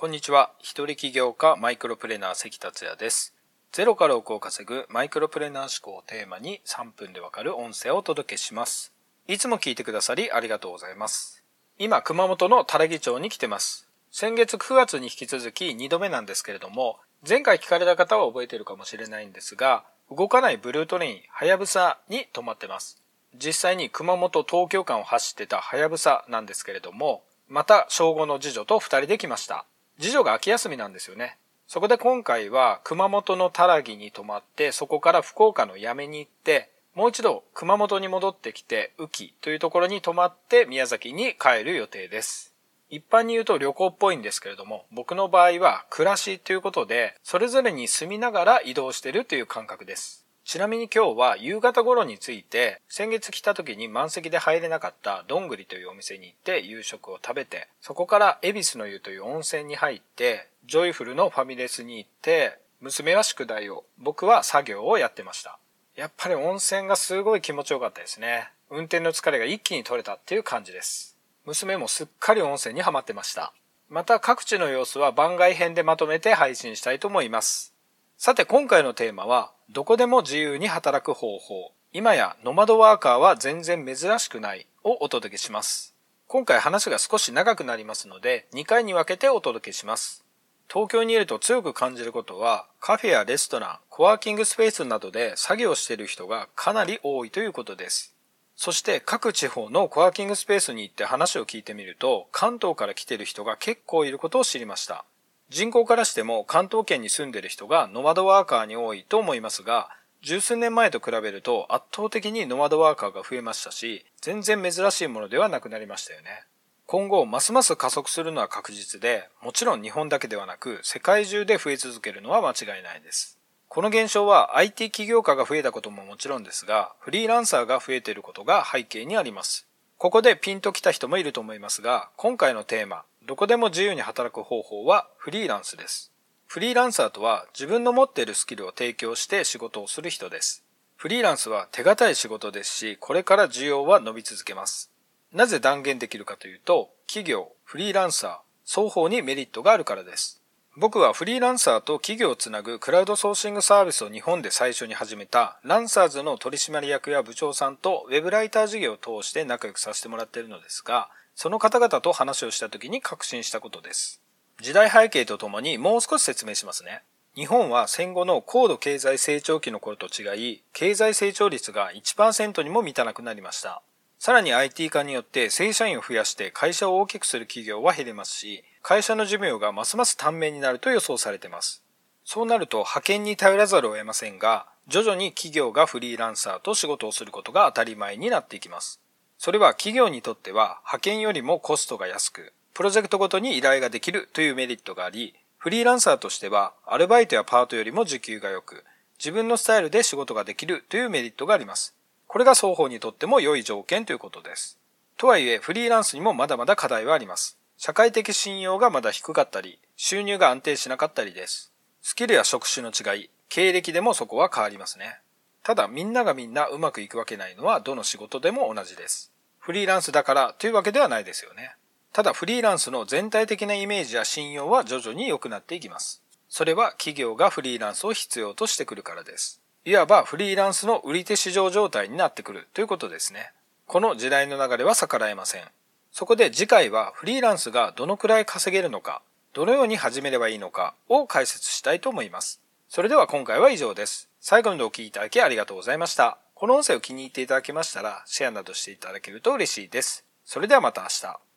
こんにちは。一人起業家マイクロプレーナー関達也です。ゼロから億を稼ぐマイクロプレーナー思考をテーマに3分でわかる音声をお届けします。いつも聞いてくださりありがとうございます。今、熊本の多良木町に来てます。先月9月に引き続き2度目なんですけれども、前回聞かれた方は覚えているかもしれないんですが、動かないブルートレイン、はやぶさに止まってます。実際に熊本東京間を走ってたはやぶさなんですけれども、また小5の次女と2人で来ました。次女が秋休みなんですよね。そこで今回は熊本のたらぎに泊まって、そこから福岡の八女に行って、もう一度熊本に戻ってきて、宇城というところに泊まって宮崎に帰る予定です。一般に言うと旅行っぽいんですけれども、僕の場合は暮らしということで、それぞれに住みながら移動してるという感覚です。ちなみに今日は夕方頃について、先月来た時に満席で入れなかったどんぐりというお店に行って夕食を食べて、そこから恵比寿の湯という温泉に入って、ジョイフルのファミレスに行って、娘は宿題を、僕は作業をやってました。やっぱり温泉がすごい気持ちよかったですね。運転の疲れが一気に取れたっていう感じです。娘もすっかり温泉にはまってました。また各地の様子は番外編でまとめて配信したいと思います。さて今回のテーマは、どこでも自由に働く方法。今やノマドワーカーは全然珍しくないをお届けします。今回話が少し長くなりますので、2回に分けてお届けします。東京にいると強く感じることは、カフェやレストラン、コワーキングスペースなどで作業している人がかなり多いということです。そして各地方のコワーキングスペースに行って話を聞いてみると、関東から来ている人が結構いることを知りました。人口からしても関東圏に住んでる人がノマドワーカーに多いと思いますが、十数年前と比べると圧倒的にノマドワーカーが増えましたし、全然珍しいものではなくなりましたよね。今後、ますます加速するのは確実で、もちろん日本だけではなく、世界中で増え続けるのは間違いないです。この現象は IT 起業家が増えたことももちろんですが、フリーランサーが増えていることが背景にあります。ここでピンときた人もいると思いますが、今回のテーマ、どこでも自由に働く方法はフリーランスです。フリーランサーとは自分の持っているスキルを提供して仕事をする人です。フリーランスは手堅い仕事ですし、これから需要は伸び続けます。なぜ断言できるかというと、企業、フリーランサー、双方にメリットがあるからです。僕はフリーランサーと企業をつなぐクラウドソーシングサービスを日本で最初に始めたランサーズの取締役や部長さんとウェブライター事業を通して仲良くさせてもらっているのですが、その方々と話をした時に確信したことです。時代背景とともにもう少し説明しますね。日本は戦後の高度経済成長期の頃と違い、経済成長率が1%にも満たなくなりました。さらに IT 化によって正社員を増やして会社を大きくする企業は減りますし、会社の寿命がますます短命になると予想されています。そうなると派遣に頼らざるを得ませんが、徐々に企業がフリーランサーと仕事をすることが当たり前になっていきます。それは企業にとっては派遣よりもコストが安く、プロジェクトごとに依頼ができるというメリットがあり、フリーランサーとしてはアルバイトやパートよりも時給が良く、自分のスタイルで仕事ができるというメリットがあります。これが双方にとっても良い条件ということです。とはいえ、フリーランスにもまだまだ課題はあります。社会的信用がまだ低かったり、収入が安定しなかったりです。スキルや職種の違い、経歴でもそこは変わりますね。ただ、みんながみんなうまくいくわけないのはどの仕事でも同じです。フリーランスだからというわけではないですよね。ただ、フリーランスの全体的なイメージや信用は徐々に良くなっていきます。それは企業がフリーランスを必要としてくるからです。いわばフリーランスの売り手市場状態になってくるということですね。この時代の流れは逆らえません。そこで次回はフリーランスがどのくらい稼げるのか、どのように始めればいいのかを解説したいと思います。それでは今回は以上です。最後までお聴きいただきありがとうございました。この音声を気に入っていただけましたら、シェアなどしていただけると嬉しいです。それではまた明日。